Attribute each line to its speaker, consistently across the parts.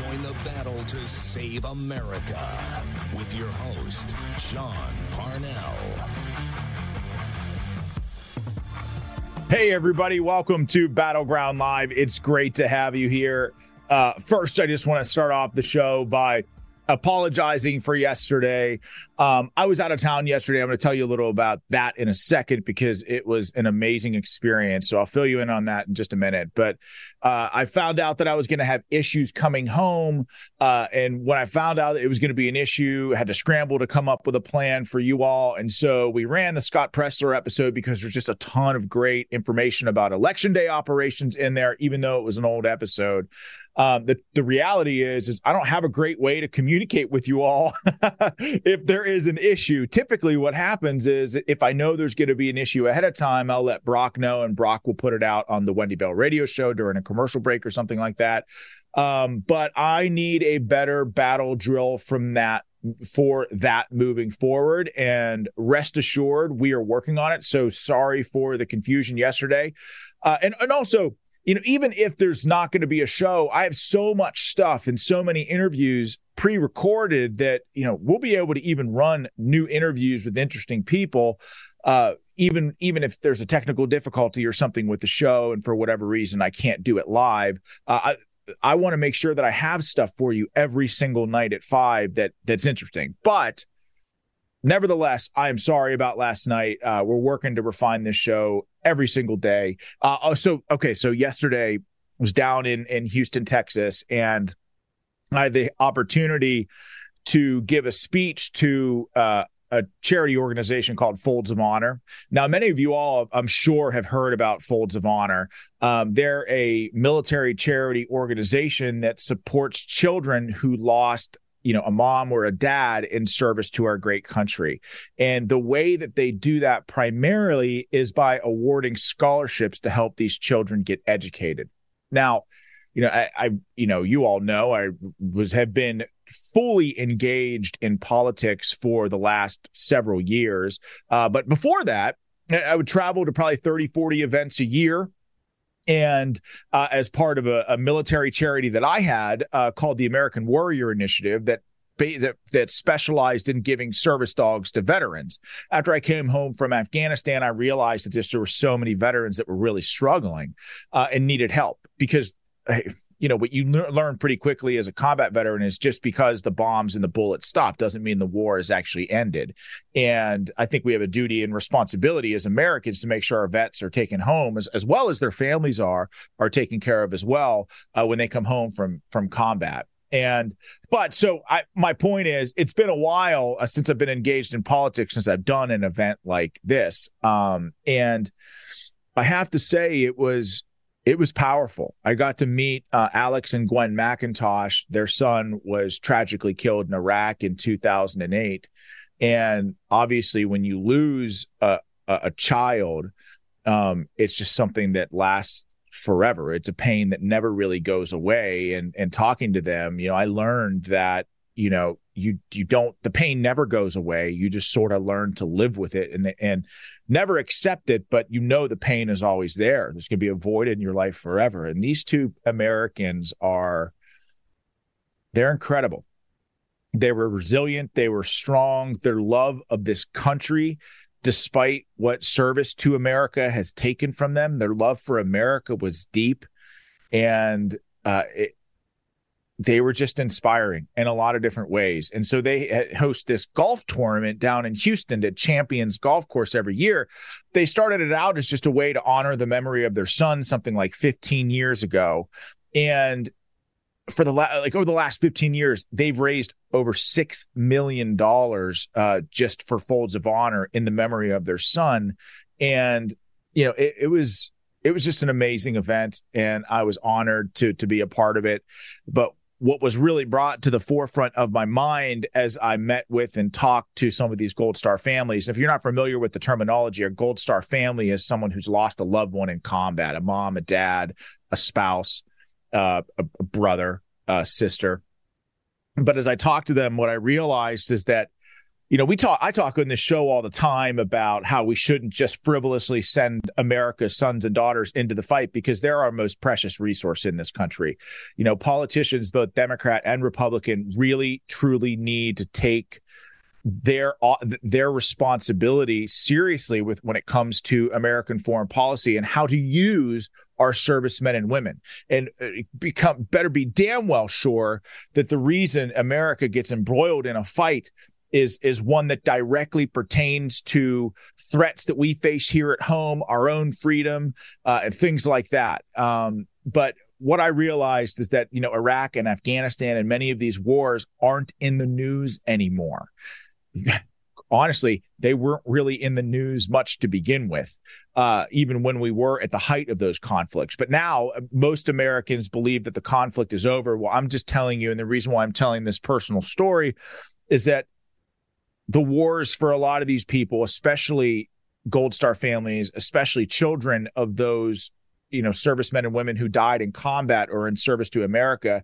Speaker 1: Join the battle to save America with your host, Sean Parnell.
Speaker 2: Hey, everybody, welcome to Battleground Live. It's great to have you here. Uh, first, I just want to start off the show by apologizing for yesterday. Um, I was out of town yesterday. I'm going to tell you a little about that in a second because it was an amazing experience. So I'll fill you in on that in just a minute. But uh, I found out that I was going to have issues coming home. Uh, and when I found out that it was going to be an issue, I had to scramble to come up with a plan for you all. And so we ran the Scott Presler episode because there's just a ton of great information about election day operations in there, even though it was an old episode. Um, the the reality is is I don't have a great way to communicate with you all if there is an issue. Typically, what happens is if I know there's going to be an issue ahead of time, I'll let Brock know, and Brock will put it out on the Wendy Bell Radio Show during a commercial break or something like that. Um, but I need a better battle drill from that for that moving forward. And rest assured, we are working on it. So sorry for the confusion yesterday. Uh, and, and also, you know, even if there's not going to be a show, I have so much stuff and so many interviews pre-recorded that you know we'll be able to even run new interviews with interesting people. Uh, even even if there's a technical difficulty or something with the show, and for whatever reason I can't do it live, uh, I, I want to make sure that I have stuff for you every single night at five that that's interesting. But nevertheless, I am sorry about last night. Uh, we're working to refine this show every single day. Uh, oh, so okay, so yesterday was down in in Houston, Texas, and I had the opportunity to give a speech to uh, a charity organization called Folds of Honor. Now, many of you all, I'm sure, have heard about Folds of Honor. Um, they're a military charity organization that supports children who lost you know a mom or a dad in service to our great country. And the way that they do that primarily is by awarding scholarships to help these children get educated. Now you know I, I you know you all know i was have been fully engaged in politics for the last several years. Uh, but before that i would travel to probably 30 40 events a year and uh, as part of a, a, military charity that I had uh, called the American Warrior Initiative that that, that specialized in giving service dogs to veterans. After I came home from Afghanistan, I realized that just there were so many veterans that were really struggling uh, and needed help because. Hey, you know what you learn pretty quickly as a combat veteran is just because the bombs and the bullets stop doesn't mean the war is actually ended and i think we have a duty and responsibility as americans to make sure our vets are taken home as, as well as their families are are taken care of as well uh, when they come home from from combat and but so I my point is it's been a while uh, since I've been engaged in politics since I've done an event like this. Um and I have to say it was it was powerful. I got to meet uh, Alex and Gwen McIntosh. Their son was tragically killed in Iraq in 2008. And obviously, when you lose a, a, a child, um, it's just something that lasts forever. It's a pain that never really goes away. And and talking to them, you know, I learned that you know you you don't the pain never goes away. You just sort of learn to live with it and and never accept it but you know the pain is always there. There's going to be a void in your life forever. And these two americans are they're incredible. They were resilient. They were strong. Their love of this country despite what service to america has taken from them their love for america was deep. And uh, it, they were just inspiring in a lot of different ways. And so they host this golf tournament down in Houston at Champions Golf Course every year. They started it out as just a way to honor the memory of their son, something like 15 years ago. And for the la- like over the last 15 years, they've raised over six million dollars uh, just for Folds of Honor in the memory of their son, and you know it, it was it was just an amazing event, and I was honored to to be a part of it. But what was really brought to the forefront of my mind as I met with and talked to some of these Gold Star families. If you're not familiar with the terminology, a Gold Star family is someone who's lost a loved one in combat, a mom, a dad, a spouse, uh, a, a brother, a sister. But as I talked to them, what I realized is that you know, we talk, I talk on this show all the time about how we shouldn't just frivolously send America's sons and daughters into the fight because they're our most precious resource in this country. You know, politicians, both Democrat and Republican, really truly need to take their uh, their responsibility seriously with when it comes to American foreign policy and how to use our servicemen and women and uh, become better be damn well sure that the reason America gets embroiled in a fight is is one that directly pertains to threats that we face here at home, our own freedom, uh, and things like that. Um, but what I realized is that you know Iraq and Afghanistan and many of these wars aren't in the news anymore. Honestly, they weren't really in the news much to begin with, uh, even when we were at the height of those conflicts. But now uh, most Americans believe that the conflict is over. Well, I'm just telling you, and the reason why I'm telling this personal story is that the wars for a lot of these people, especially Gold Star families, especially children of those, you know, servicemen and women who died in combat or in service to America,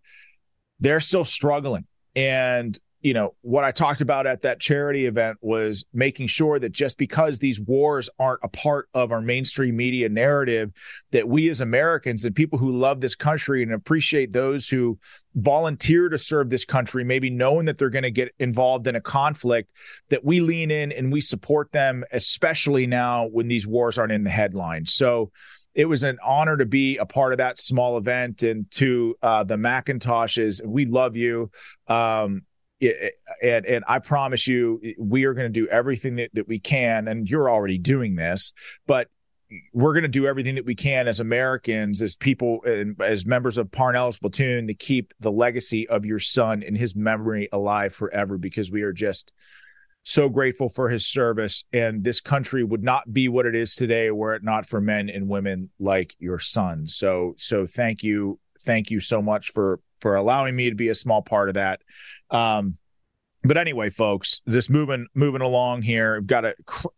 Speaker 2: they're still struggling. And you know, what I talked about at that charity event was making sure that just because these wars aren't a part of our mainstream media narrative, that we as Americans and people who love this country and appreciate those who volunteer to serve this country, maybe knowing that they're going to get involved in a conflict, that we lean in and we support them, especially now when these wars aren't in the headlines. So, it was an honor to be a part of that small event and to uh, the Macintoshes. We love you. Um, Eh, eh, and and I promise you, eh, we are going to do everything that, that we can, and you're already doing this, but we're going to do everything that we can as Americans, as people, as members of Parnell's platoon, to keep the legacy of your son and his memory alive forever, because we are just so grateful for his service. And this country would not be what it is today were it not for men and women like your son. So, so thank you, thank you so much for for allowing me to be a small part of that. Um, but anyway, folks, this moving moving along here. I've got a,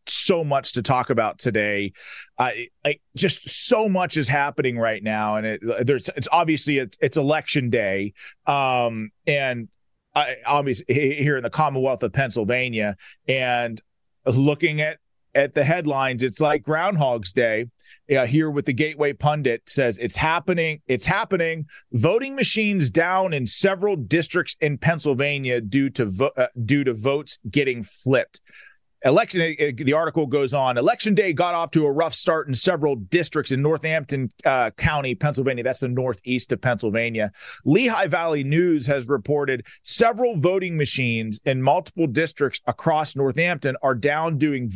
Speaker 2: so much to talk about today. I, I, just so much is happening right now, and it, there's it's obviously it's, it's election day, um, and I, obviously here in the Commonwealth of Pennsylvania, and looking at at the headlines, it's like Groundhog's Day. Uh, here with the Gateway Pundit says it's happening. It's happening. Voting machines down in several districts in Pennsylvania due to vo- uh, due to votes getting flipped. Election. Uh, the article goes on. Election day got off to a rough start in several districts in Northampton uh, County, Pennsylvania. That's the northeast of Pennsylvania. Lehigh Valley News has reported several voting machines in multiple districts across Northampton are down doing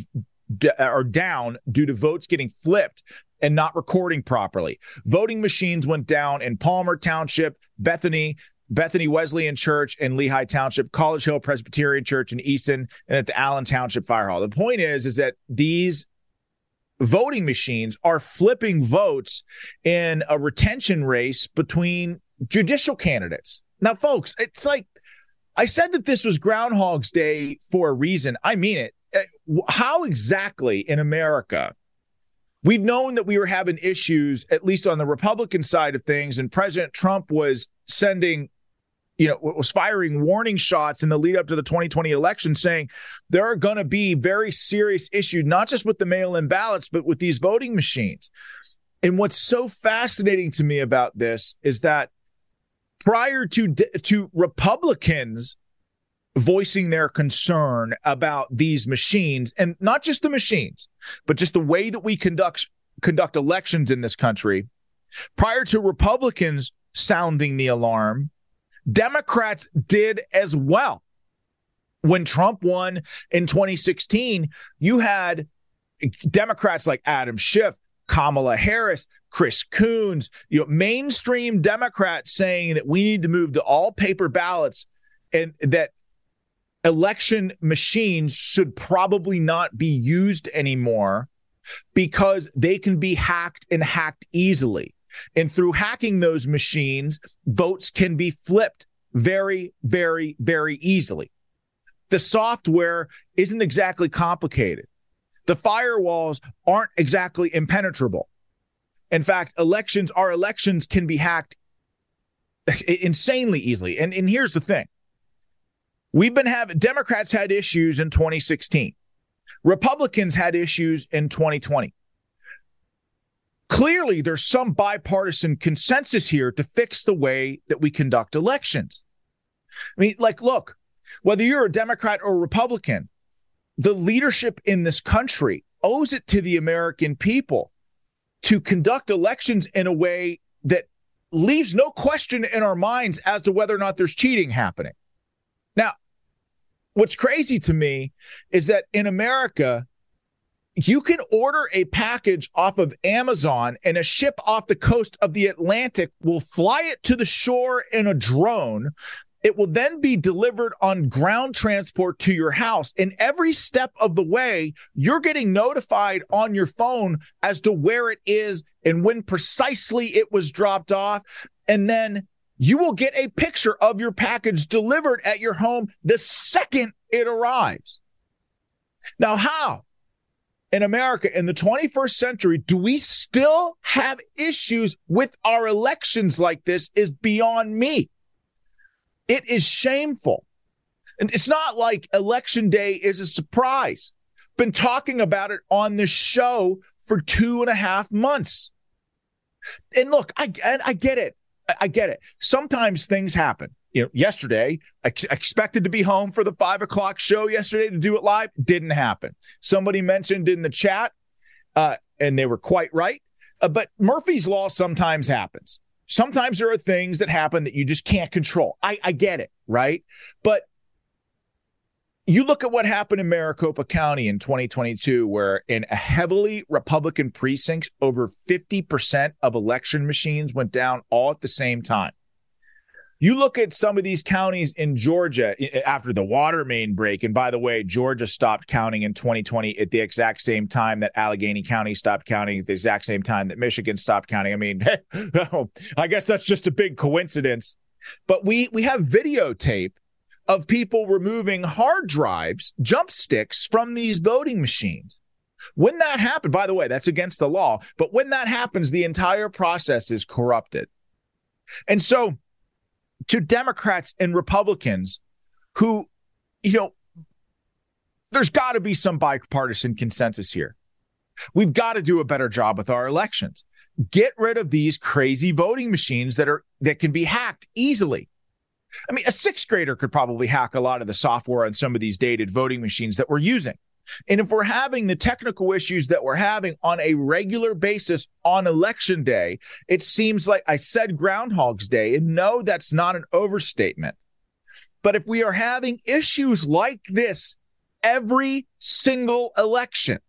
Speaker 2: d- are down due to votes getting flipped and not recording properly. Voting machines went down in Palmer Township, Bethany, Bethany Wesleyan Church in Lehigh Township, College Hill Presbyterian Church in Easton, and at the Allen Township Fire Hall. The point is, is that these voting machines are flipping votes in a retention race between judicial candidates. Now, folks, it's like I said that this was Groundhog's Day for a reason. I mean it. Uh, how exactly in America? We've known that we were having issues, at least on the Republican side of things, and President Trump was sending, you know, was firing warning shots in the lead up to the 2020 election, saying there are going to be very serious issues, not just with the mail in ballots, but with these voting machines. And what's so fascinating to me about this is that prior to to Republicans voicing their concern about these machines and not just the machines, but just the way that we conduct conduct elections in this country. Prior to Republicans sounding the alarm, Democrats did as well. When Trump won in 2016, you had Democrats like Adam Schiff, Kamala Harris, Chris Coons, you know, mainstream Democrats saying that we need to move to all paper ballots and that election machines should probably not be used anymore because they can be hacked and hacked easily. And through hacking those machines, votes can be flipped very, very, very easily. The software isn't exactly complicated. The firewalls aren't exactly impenetrable. In fact, elections, our elections can be hacked insanely easily. And, and here's the thing we've been having, Democrats had issues in 2016, Republicans had issues in 2020. Clearly, there's some bipartisan consensus here to fix the way that we conduct elections. I mean, like, look, whether you're a Democrat or a Republican, the leadership in this country owes it to the American people to conduct elections in a way that leaves no question in our minds as to whether or not there's cheating happening. What's crazy to me is that in America, you can order a package off of Amazon and a ship off the coast of the Atlantic will fly it to the shore in a drone it will then be delivered on ground transport to your house. And every step of the way, you're getting notified on your phone as to where it is and when precisely it was dropped off. And then you will get a picture of your package delivered at your home the second it arrives. Now, how in America in the 21st century do we still have issues with our elections like this is beyond me. It is shameful. And it's not like election day is a surprise. Been talking about it on the show for two and a half months. And look, I, I get it. I get it. Sometimes things happen. You know, yesterday, I expected to be home for the five o'clock show yesterday to do it live. Didn't happen. Somebody mentioned in the chat, uh, and they were quite right. Uh, but Murphy's Law sometimes happens sometimes there are things that happen that you just can't control. I, I get it, right? But you look at what happened in Maricopa County in 2022, where in a heavily Republican precinct, over 50% of election machines went down all at the same time. You look at some of these counties in Georgia after the water main break. And by the way, Georgia stopped counting in 2020 at the exact same time that Allegheny County stopped counting at the exact same time that Michigan stopped counting. I mean, I guess that's just a big coincidence. But we we have videotape of people removing hard drives, jump sticks from these voting machines. When that happened, by the way, that's against the law. But when that happens, the entire process is corrupted. And so to Democrats and Republicans who, you know, there's got to be some bipartisan consensus here. We've got to do a better job with our elections. Get rid of these crazy voting machines that are that can be hacked easily. I mean, a sixth grader could probably hack a lot of the software on some of these dated voting machines that we're using. And if we're having the technical issues that we're having on a regular basis on election day, it seems like I said Groundhog's Day. And no, that's not an overstatement. But if we are having issues like this every single election,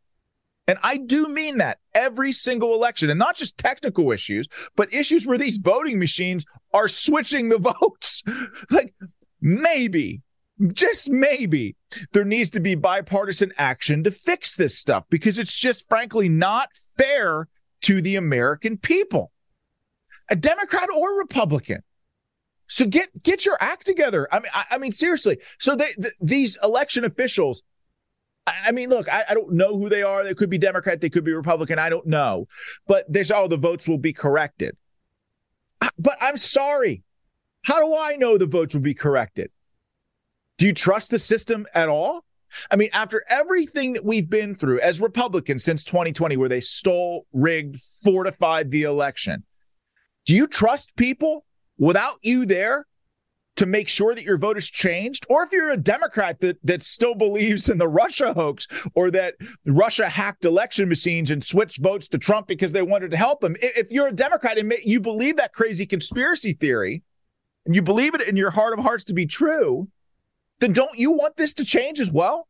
Speaker 2: and I do mean that every single election, and not just technical issues, but issues where these voting machines are switching the votes. like maybe just maybe there needs to be bipartisan action to fix this stuff because it's just frankly not fair to the American people, a Democrat or Republican. So get get your act together. I mean, I, I mean seriously. So they, these election officials. I, mean, look, I, I, don't know who they are. They could be Democrat, they could be Republican. I don't know, but they say, oh, the votes will be corrected. But I'm sorry. How do I know the votes will be corrected? Do you trust the system at all? I mean, after everything that we've been through as Republicans since 2020, where they stole, rigged, fortified the election, do you trust people without you there to make sure that your vote is changed? Or if you're a Democrat that, that still believes in the Russia hoax or that Russia hacked election machines and switched votes to Trump because they wanted to help him, if you're a Democrat and you believe that crazy conspiracy theory and you believe it in your heart of hearts to be true, then don't you want this to change as well?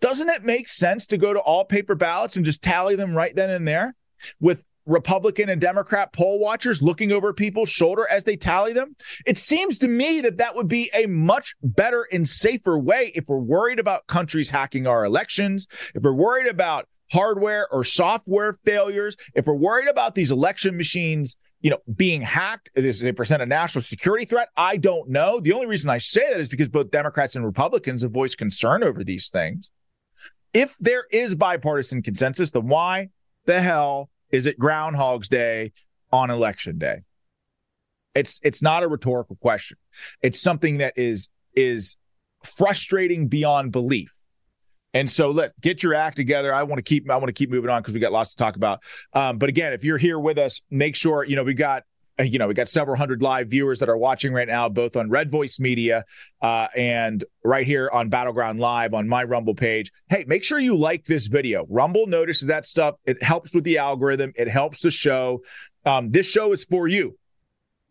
Speaker 2: Doesn't it make sense to go to all paper ballots and just tally them right then and there with Republican and Democrat poll watchers looking over people's shoulder as they tally them? It seems to me that that would be a much better and safer way if we're worried about countries hacking our elections, if we're worried about hardware or software failures, if we're worried about these election machines, you know, being hacked, is they present a national security threat? I don't know. The only reason I say that is because both Democrats and Republicans have voiced concern over these things. If there is bipartisan consensus, then why the hell is it Groundhog's Day on election day? It's it's not a rhetorical question. It's something that is is frustrating beyond belief. And so let get your act together. I want to keep I want to keep moving on because we got lots to talk about. Um, but again, if you're here with us, make sure you know we got you know, we got several hundred live viewers that are watching right now, both on Red Voice Media uh, and right here on Battleground Live on my Rumble page. Hey, make sure you like this video. Rumble notices that stuff. It helps with the algorithm, it helps the show. Um, this show is for you.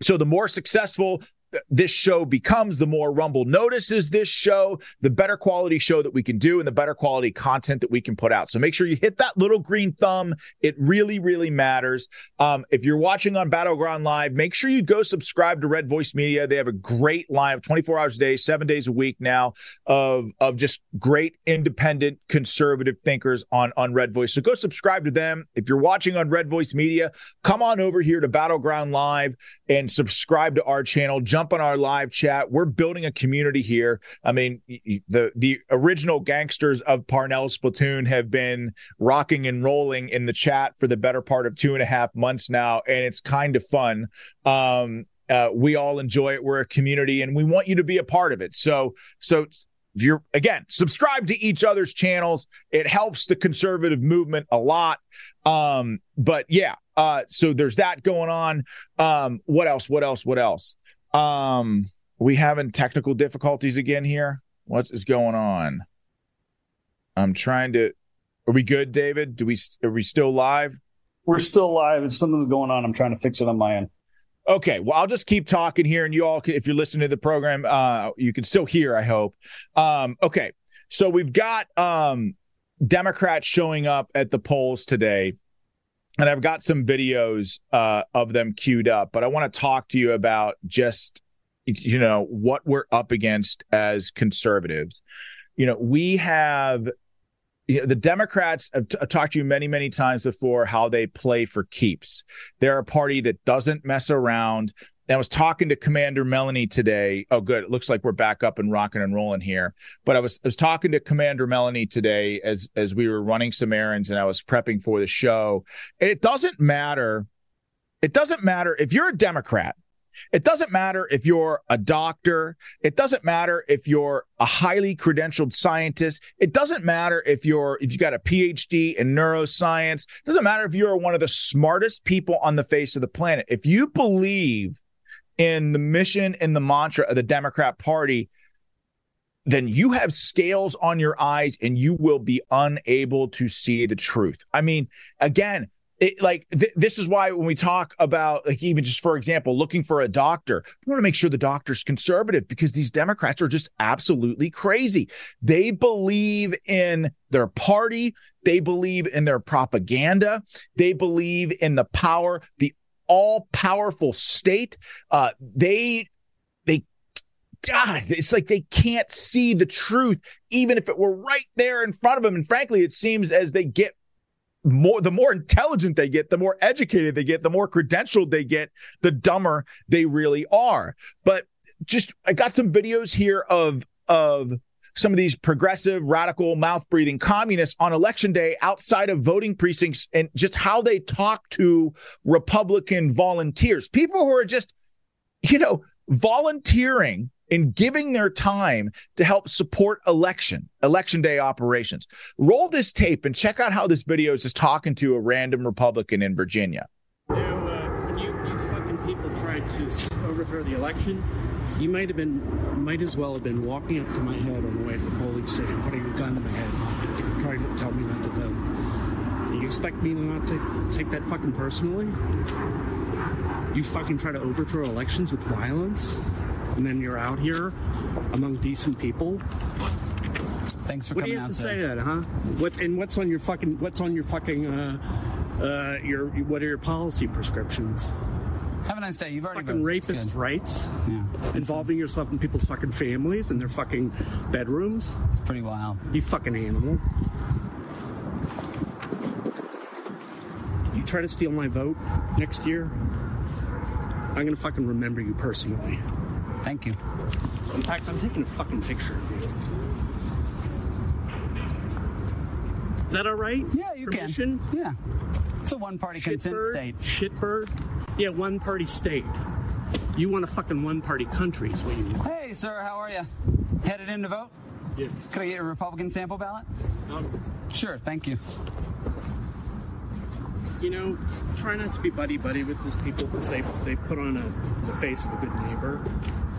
Speaker 2: So the more successful this show becomes, the more Rumble notices this show, the better quality show that we can do and the better quality content that we can put out. So make sure you hit that little green thumb. It really, really matters. Um, if you're watching on Battleground Live, make sure you go subscribe to Red Voice Media. They have a great line of 24 hours a day, seven days a week now of, of just great independent conservative thinkers on, on Red Voice. So go subscribe to them. If you're watching on Red Voice Media, come on over here to Battleground Live and subscribe to our channel. Jump jump on our live chat. We're building a community here. I mean, the the original gangsters of Parnell's platoon have been rocking and rolling in the chat for the better part of two and a half months now, and it's kind of fun. Um, uh, we all enjoy it. We're a community, and we want you to be a part of it. So, so if you're again subscribe to each other's channels it helps the conservative movement a lot um but yeah uh so there's that going on um what else what else what else um, we having technical difficulties again here. What is going on? I'm trying to. Are we good, David? Do we are we still live?
Speaker 3: We're still live. If something's going on, I'm trying to fix it on my end.
Speaker 2: Okay, well, I'll just keep talking here, and you all, if you're listening to the program, uh, you can still hear. I hope. Um, okay, so we've got um, Democrats showing up at the polls today and I've got some videos uh, of them queued up, but I want to talk to you about just you know what we're up against as conservatives. You know, we have you know, the Democrats have, t- have talked to you many, many times before how they play for keeps. They're a party that doesn't mess around. I was talking to Commander Melanie today. Oh, good. It looks like we're back up and rocking and rolling here. But I was I was talking to Commander Melanie today as as we were running some errands and I was prepping for the show. And it doesn't matter. It doesn't matter if you're a Democrat. It doesn't matter if you're a doctor. It doesn't matter if you're a highly credentialed scientist. It doesn't matter if you're if you got a PhD in neuroscience. It doesn't matter if you're one of the smartest people on the face of the planet. If you believe in the mission and the mantra of the Democrat Party, then you have scales on your eyes and you will be unable to see the truth. I mean, again, it, like th- this is why when we talk about like even just for example looking for a doctor we want to make sure the doctor's conservative because these democrats are just absolutely crazy. They believe in their party. They believe in their propaganda. They believe in the power the all powerful state. Uh, they, they, God, it's like they can't see the truth, even if it were right there in front of them. And frankly, it seems as they get more the more intelligent they get the more educated they get the more credentialed they get the dumber they really are but just i got some videos here of of some of these progressive, radical, mouth breathing communists on election day outside of voting precincts and just how they talk to Republican volunteers, people who are just, you know, volunteering and giving their time to help support election, election day operations. Roll this tape and check out how this video is just talking to a random Republican in Virginia.
Speaker 4: Now, uh, you, you fucking people tried overthrow the election you might have been, might as well have been walking up to my head on the way to the polling station, putting a gun to my head, trying to tell me not to vote. You expect me not to take that fucking personally? You fucking try to overthrow elections with violence, and then you're out here among decent people
Speaker 5: Thanks for
Speaker 4: what do you have to say that, huh? What and what's on your fucking what's on your fucking uh, uh, your what are your policy prescriptions?
Speaker 5: Have a nice day. You've already
Speaker 4: Fucking rapist rights,
Speaker 5: Yeah.
Speaker 4: involving yourself in people's fucking families and their fucking bedrooms.
Speaker 5: It's pretty wild.
Speaker 4: You fucking animal. You try to steal my vote next year, I'm gonna fucking remember you personally.
Speaker 5: Thank you.
Speaker 4: In fact, I'm taking a fucking picture of you. Is that all right?
Speaker 5: Yeah, you
Speaker 4: Permission?
Speaker 5: can. Yeah. It's a one-party consent state.
Speaker 4: Shitbird? Yeah, one party state. You want a fucking one party country is what you want.
Speaker 5: Hey, sir, how are you? Headed in to vote?
Speaker 4: Yeah.
Speaker 5: Could I get a Republican sample ballot?
Speaker 4: Um,
Speaker 5: Sure, thank you.
Speaker 4: you know, try not to be buddy buddy with these people because they, they put on a, the face of a good neighbor.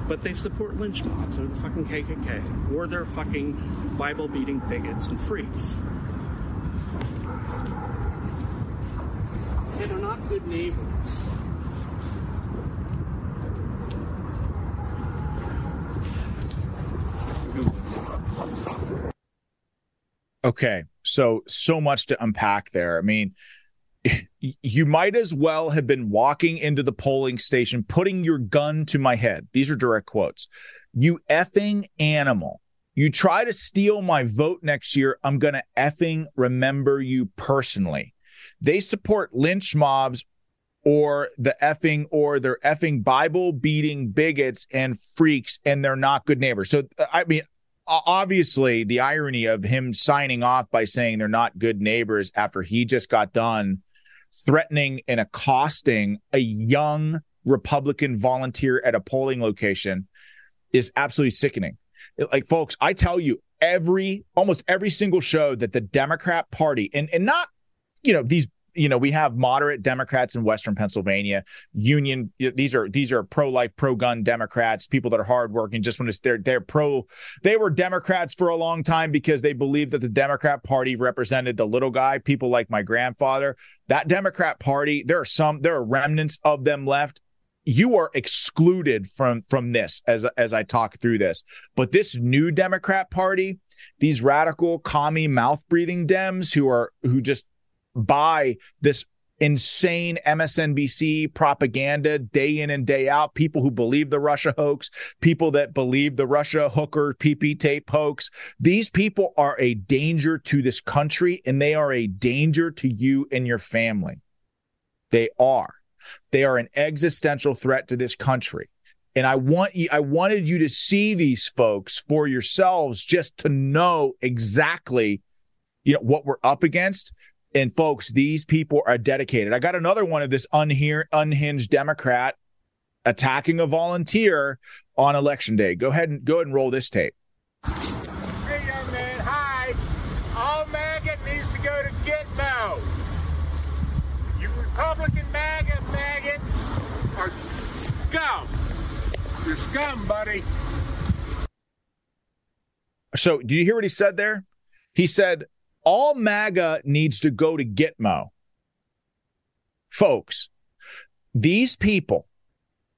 Speaker 4: But they support lynch mobs or the fucking KKK or they're fucking Bible beating bigots and freaks. And they're not good neighbors.
Speaker 2: Okay. So, so much to unpack there. I mean, you might as well have been walking into the polling station, putting your gun to my head. These are direct quotes. You effing animal. You try to steal my vote next year. I'm going to effing remember you personally. They support lynch mobs or the effing or they're effing Bible beating bigots and freaks, and they're not good neighbors. So, I mean, obviously the irony of him signing off by saying they're not good neighbors after he just got done threatening and accosting a young Republican volunteer at a polling location is absolutely sickening. Like, folks, I tell you, every almost every single show that the Democrat Party and and not, you know, these you know we have moderate democrats in western pennsylvania union these are these are pro-life pro-gun democrats people that are hardworking just want to they're they're pro they were democrats for a long time because they believed that the democrat party represented the little guy people like my grandfather that democrat party there are some there are remnants of them left you are excluded from from this as as I talk through this. But this new Democrat Party, these radical commie mouth breathing Dems who are who just buy this insane MSNBC propaganda day in and day out. People who believe the Russia hoax, people that believe the Russia hooker PP tape hoax. These people are a danger to this country and they are a danger to you and your family. They are. They are an existential threat to this country. And I want you, I wanted you to see these folks for yourselves just to know exactly, you know, what we're up against. And folks, these people are dedicated. I got another one of this unhe- unhinged Democrat attacking a volunteer on election day. Go ahead and go ahead and roll this tape.
Speaker 6: Hey, young man, hi. All MAGA needs to go to Gitmo. You Republican maggot maggots are scum. You're scum, buddy.
Speaker 2: So, do you hear what he said there? He said, all MAGA needs to go to Gitmo. Folks, these people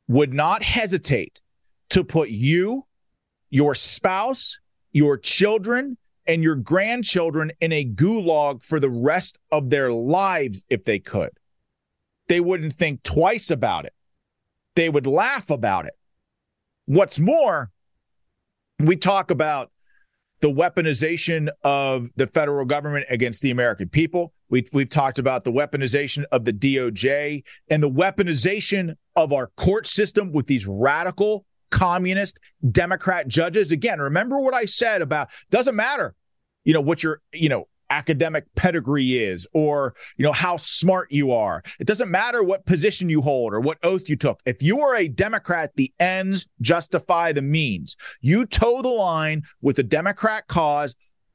Speaker 2: would not hesitate to put you, your spouse, your children, and your grandchildren in a gulag for the rest of their lives if they could. They wouldn't think twice about it. They would laugh about it. What's more, we talk about the weaponization of the federal government against the American people. We've, we've talked about the weaponization of the DOJ and the weaponization of our court system with these radical communist Democrat judges. Again, remember what I said about doesn't matter, you know, what your, you know, academic pedigree is or you know how smart you are. It doesn't matter what position you hold or what oath you took. If you are a democrat the ends justify the means. You toe the line with the democrat cause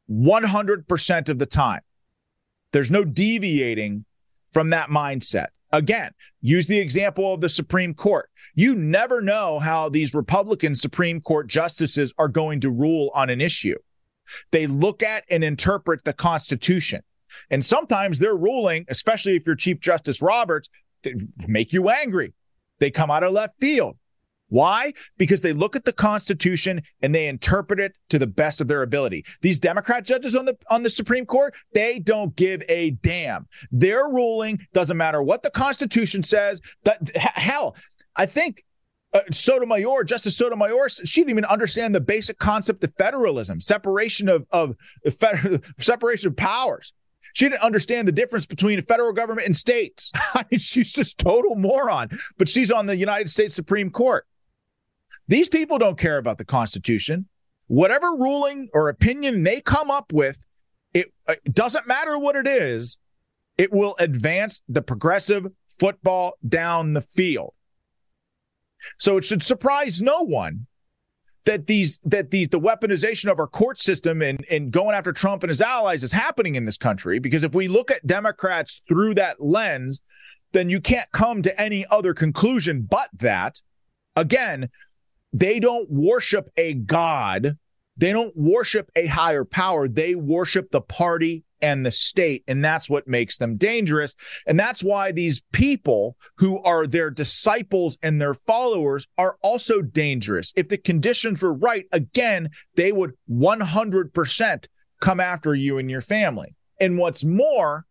Speaker 2: 100% of the time. There's no deviating from that mindset. Again, use the example of the Supreme Court. You never know how these Republican Supreme Court justices are going to rule on an issue. They look at and interpret the Constitution. And sometimes their ruling, especially if you're Chief Justice Roberts, make you angry. They come out of left field. Why? Because they look at the Constitution and they interpret it to the best of their ability. These Democrat judges on the on the Supreme Court, they don't give a damn. Their ruling doesn't matter what the Constitution says. That hell, I think uh, Sotomayor, Justice Sotomayor, she didn't even understand the basic concept of federalism, separation of of federal, separation of powers. She didn't understand the difference between federal government and states. She's just total moron. But she's on the United States Supreme Court. These people don't care about the Constitution. Whatever ruling or opinion they come up with, it, it doesn't matter what it is, it will advance the progressive football down the field. So it should surprise no one that these that these the weaponization of our court system and and going after Trump and his allies is happening in this country because if we look at Democrats through that lens then you can't come to any other conclusion but that again they don't worship a God. They don't worship a higher power. They worship the party and the state. And that's what makes them dangerous. And that's why these people who are their disciples and their followers are also dangerous. If the conditions were right, again, they would 100% come after you and your family. And what's more,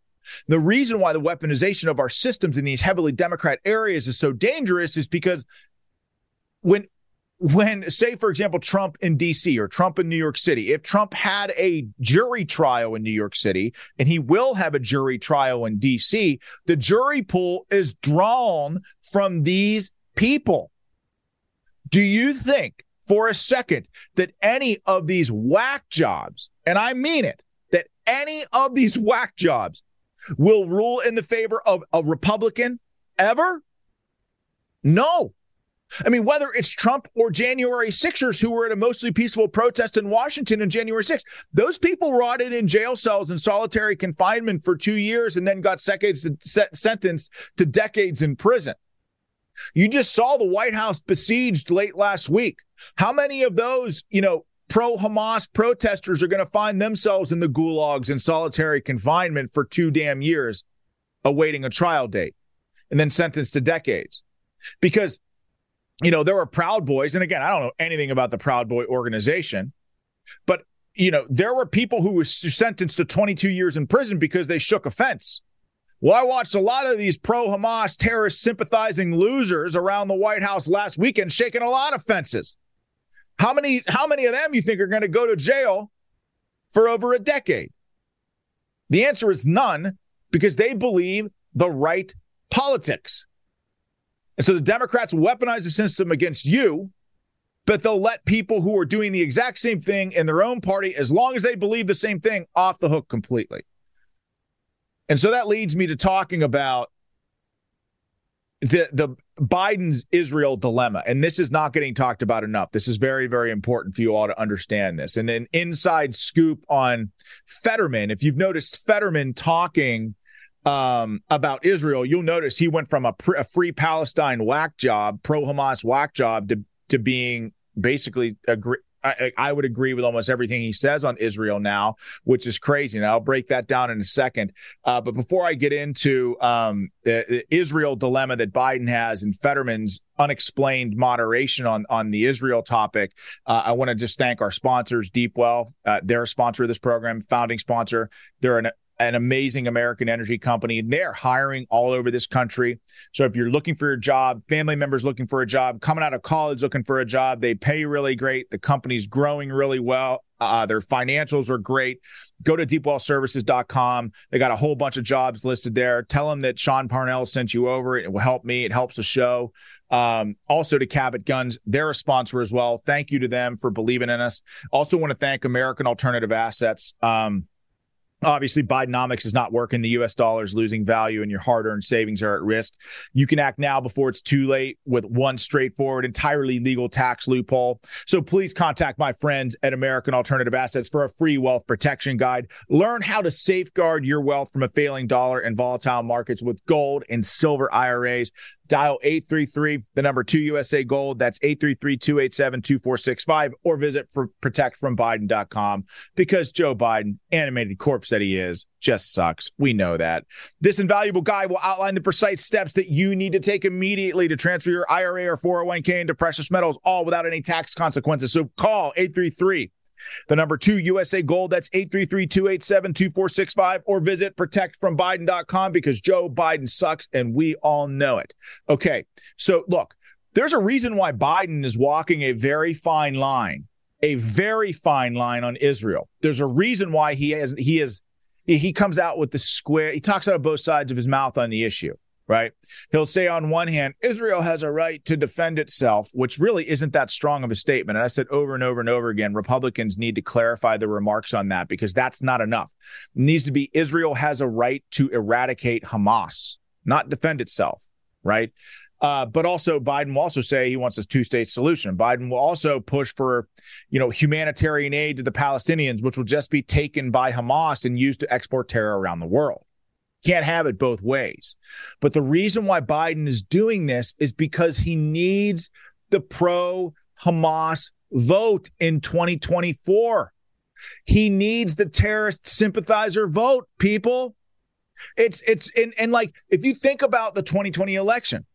Speaker 2: the reason why the weaponization of our systems in these heavily Democrat areas is so dangerous is because when when, say, for example, Trump in DC or Trump in New York City, if Trump had a jury trial in New York City, and he will have a jury trial in DC, the jury pool is drawn from these people. Do you think for a second that any of these whack jobs, and I mean it, that any of these whack jobs will rule in the favor of a Republican ever? No. I mean, whether it's Trump or January Sixers who were at a mostly peaceful protest in Washington on January 6th, those people rotted in jail cells in solitary confinement for two years and then got sentenced to decades in prison. You just saw the White House besieged late last week. How many of those, you know, pro Hamas protesters are going to find themselves in the gulags in solitary confinement for two damn years awaiting a trial date and then sentenced to decades? Because you know, there were Proud Boys. And again, I don't know anything about the Proud Boy organization, but, you know, there were people who were sentenced to 22 years in prison because they shook a fence. Well, I watched a lot of these pro Hamas terrorist sympathizing losers around the White House last weekend shaking a lot of fences. How many how many of them you think are going to go to jail for over a decade? The answer is none because they believe the right politics. And so the Democrats weaponize the system against you, but they'll let people who are doing the exact same thing in their own party, as long as they believe the same thing, off the hook completely. And so that leads me to talking about the the Biden's Israel dilemma. And this is not getting talked about enough. This is very, very important for you all to understand this. And an inside scoop on Fetterman. If you've noticed Fetterman talking um, about Israel, you'll notice he went from a, a free Palestine whack job, pro Hamas whack job, to to being basically agree. I, I, would agree with almost everything he says on Israel now, which is crazy. And I'll break that down in a second. Uh, but before I get into um, the, the, Israel dilemma that Biden has and Fetterman's unexplained moderation on on the Israel topic, uh, I want to just thank our sponsors, Deepwell. Uh, they're a sponsor of this program, founding sponsor. They're an an amazing American energy company. They're hiring all over this country. So if you're looking for a job, family members looking for a job, coming out of college looking for a job, they pay really great. The company's growing really well. Uh, their financials are great. Go to deepwellservices.com. They got a whole bunch of jobs listed there. Tell them that Sean Parnell sent you over. It will help me. It helps the show. Um, also to Cabot Guns, they're a sponsor as well. Thank you to them for believing in us. Also want to thank American Alternative Assets. Um, Obviously, Bidenomics is not working. The US dollar is losing value and your hard earned savings are at risk. You can act now before it's too late with one straightforward, entirely legal tax loophole. So please contact my friends at American Alternative Assets for a free wealth protection guide. Learn how to safeguard your wealth from a failing dollar and volatile markets with gold and silver IRAs. Dial 833, the number 2 USA Gold. That's 833 287 2465, or visit for protectfrombiden.com because Joe Biden, animated corpse that he is, just sucks. We know that. This invaluable guide will outline the precise steps that you need to take immediately to transfer your IRA or 401k into precious metals, all without any tax consequences. So call 833 the number two, USA Gold, that's 833 287 2465, or visit protectfrombiden.com because Joe Biden sucks and we all know it. Okay, so look, there's a reason why Biden is walking a very fine line, a very fine line on Israel. There's a reason why he has, he is, he comes out with the square, he talks out of both sides of his mouth on the issue right? He'll say on one hand, Israel has a right to defend itself, which really isn't that strong of a statement. And I said over and over and over again, Republicans need to clarify the remarks on that because that's not enough. It needs to be Israel has a right to eradicate Hamas, not defend itself, right? Uh, but also Biden will also say he wants a two-state solution. Biden will also push for, you know, humanitarian aid to the Palestinians, which will just be taken by Hamas and used to export terror around the world. Can't have it both ways. But the reason why Biden is doing this is because he needs the pro Hamas vote in 2024. He needs the terrorist sympathizer vote, people. It's it's and, and like if you think about the 2020 election,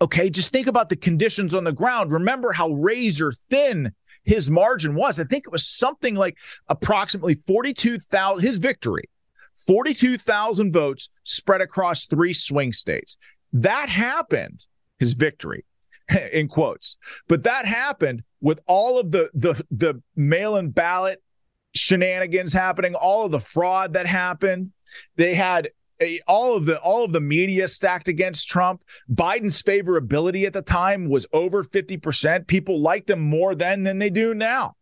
Speaker 2: okay, just think about the conditions on the ground. Remember how razor thin his margin was. I think it was something like approximately 42,000 his victory 42,000 votes spread across three swing states. That happened, his victory in quotes. But that happened with all of the the the mail-in ballot shenanigans happening, all of the fraud that happened. They had a, all of the all of the media stacked against Trump. Biden's favorability at the time was over 50%. People liked him more then than they do now.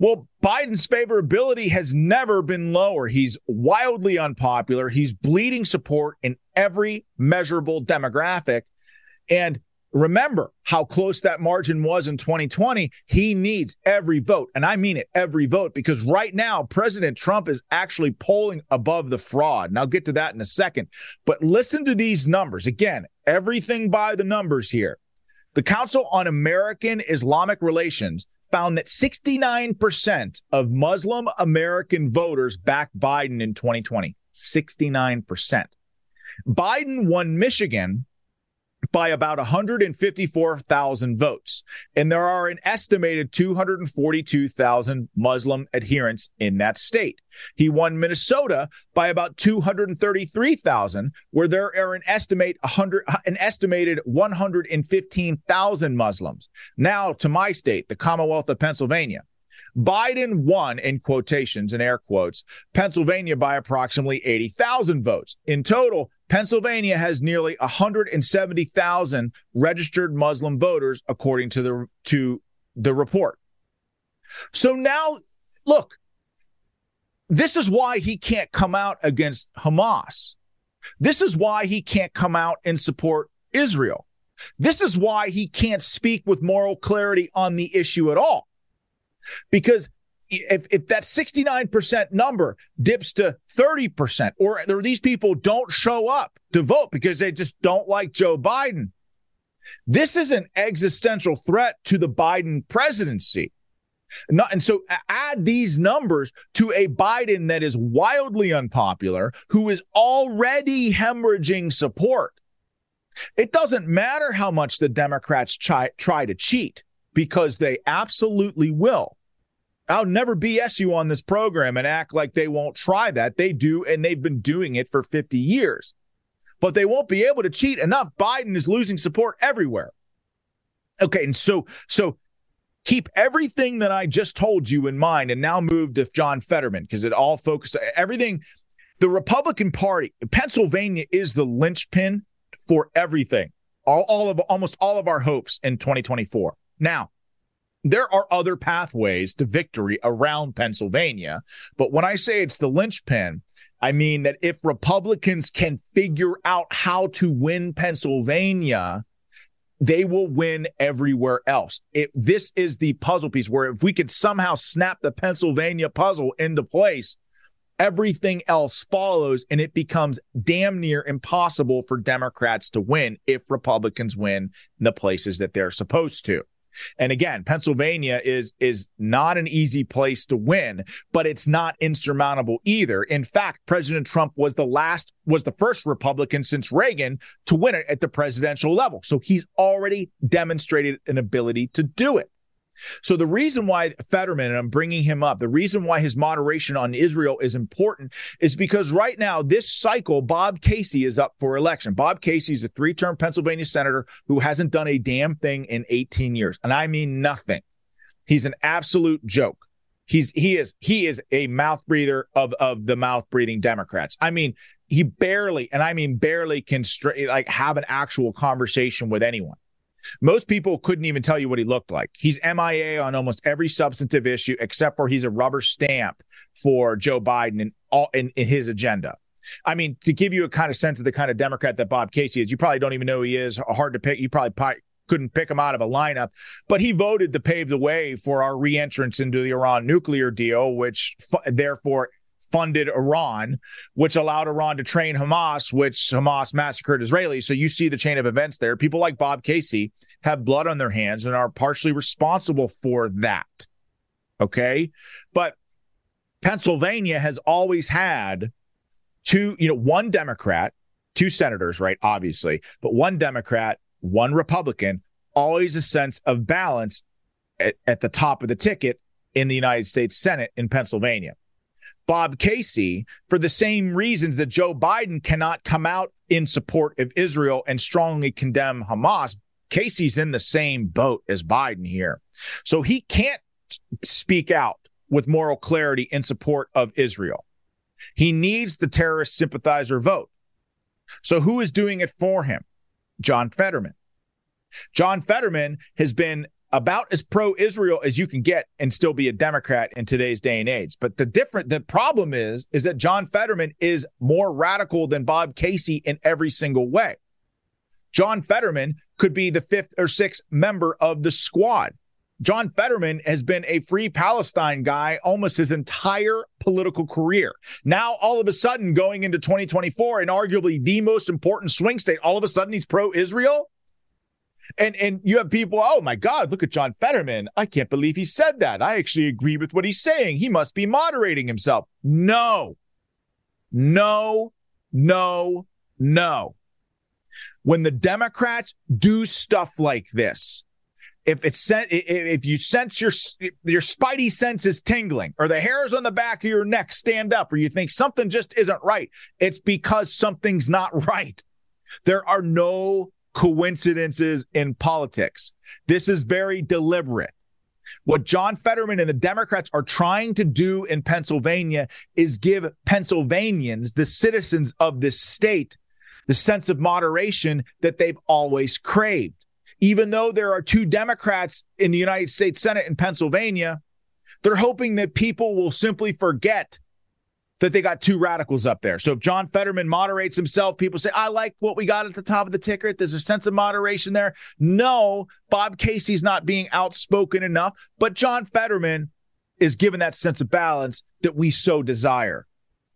Speaker 2: Well, Biden's favorability has never been lower. He's wildly unpopular. He's bleeding support in every measurable demographic. And remember how close that margin was in 2020. He needs every vote. And I mean it, every vote, because right now, President Trump is actually polling above the fraud. And I'll get to that in a second. But listen to these numbers. Again, everything by the numbers here. The Council on American Islamic Relations found that 69% of Muslim American voters backed Biden in 2020. 69%. Biden won Michigan by about 154,000 votes. And there are an estimated 242,000 Muslim adherents in that state. He won Minnesota by about 233,000, where there are an estimate 100 an estimated 115,000 Muslims. Now to my state, the Commonwealth of Pennsylvania. Biden won, in quotations and air quotes, Pennsylvania by approximately 80,000 votes. In total, Pennsylvania has nearly 170,000 registered Muslim voters, according to the to the report. So now, look, this is why he can't come out against Hamas. This is why he can't come out and support Israel. This is why he can't speak with moral clarity on the issue at all. Because if, if that 69% number dips to 30%, or, or these people don't show up to vote because they just don't like Joe Biden, this is an existential threat to the Biden presidency. Not, and so add these numbers to a Biden that is wildly unpopular, who is already hemorrhaging support. It doesn't matter how much the Democrats try, try to cheat because they absolutely will. I'll never BS you on this program and act like they won't try that. They do, and they've been doing it for 50 years. But they won't be able to cheat enough. Biden is losing support everywhere. Okay, and so so keep everything that I just told you in mind and now move to John Fetterman because it all focused everything. The Republican Party, Pennsylvania is the linchpin for everything. All, all of almost all of our hopes in 2024. Now, there are other pathways to victory around Pennsylvania. But when I say it's the linchpin, I mean that if Republicans can figure out how to win Pennsylvania, they will win everywhere else. It, this is the puzzle piece where if we could somehow snap the Pennsylvania puzzle into place, everything else follows and it becomes damn near impossible for Democrats to win if Republicans win in the places that they're supposed to. And again, Pennsylvania is is not an easy place to win, but it's not insurmountable either. In fact, President Trump was the last was the first Republican since Reagan to win it at the presidential level. So he's already demonstrated an ability to do it. So the reason why Fetterman, and I'm bringing him up, the reason why his moderation on Israel is important is because right now, this cycle, Bob Casey is up for election. Bob Casey is a three term Pennsylvania senator who hasn't done a damn thing in 18 years. And I mean nothing. He's an absolute joke. He's he is he is a mouth breather of of the mouth breathing Democrats. I mean, he barely, and I mean barely, can straight like have an actual conversation with anyone. Most people couldn't even tell you what he looked like. He's MIA on almost every substantive issue, except for he's a rubber stamp for Joe Biden and all in, in his agenda. I mean, to give you a kind of sense of the kind of Democrat that Bob Casey is, you probably don't even know he is. Hard to pick. You probably couldn't pick him out of a lineup, but he voted to pave the way for our reentrance into the Iran nuclear deal, which f- therefore funded Iran, which allowed Iran to train Hamas, which Hamas massacred Israelis. So you see the chain of events there. People like Bob Casey have blood on their hands and are partially responsible for that. Okay. But Pennsylvania has always had two, you know, one Democrat, two senators, right? Obviously, but one Democrat, one Republican, always a sense of balance at, at the top of the ticket in the United States Senate in Pennsylvania. Bob Casey for the same reasons that Joe Biden cannot come out in support of Israel and strongly condemn Hamas. Casey's in the same boat as Biden here. So he can't speak out with moral clarity in support of Israel. He needs the terrorist sympathizer vote. So who is doing it for him? John Fetterman. John Fetterman has been about as pro-Israel as you can get and still be a Democrat in today's day and age. But the different the problem is is that John Fetterman is more radical than Bob Casey in every single way. John Fetterman could be the fifth or sixth member of the squad. John Fetterman has been a free Palestine guy almost his entire political career. Now, all of a sudden, going into 2024 and arguably the most important swing state, all of a sudden he's pro Israel. And and you have people, oh my God, look at John Fetterman. I can't believe he said that. I actually agree with what he's saying. He must be moderating himself. No, no, no, no. When the Democrats do stuff like this, if it's if you sense your your spidey sense is tingling or the hairs on the back of your neck stand up or you think something just isn't right, it's because something's not right. There are no coincidences in politics. This is very deliberate. What John Fetterman and the Democrats are trying to do in Pennsylvania is give Pennsylvanians, the citizens of this state, the sense of moderation that they've always craved. Even though there are two Democrats in the United States Senate in Pennsylvania, they're hoping that people will simply forget that they got two radicals up there. So if John Fetterman moderates himself, people say, I like what we got at the top of the ticker. There's a sense of moderation there. No, Bob Casey's not being outspoken enough, but John Fetterman is given that sense of balance that we so desire.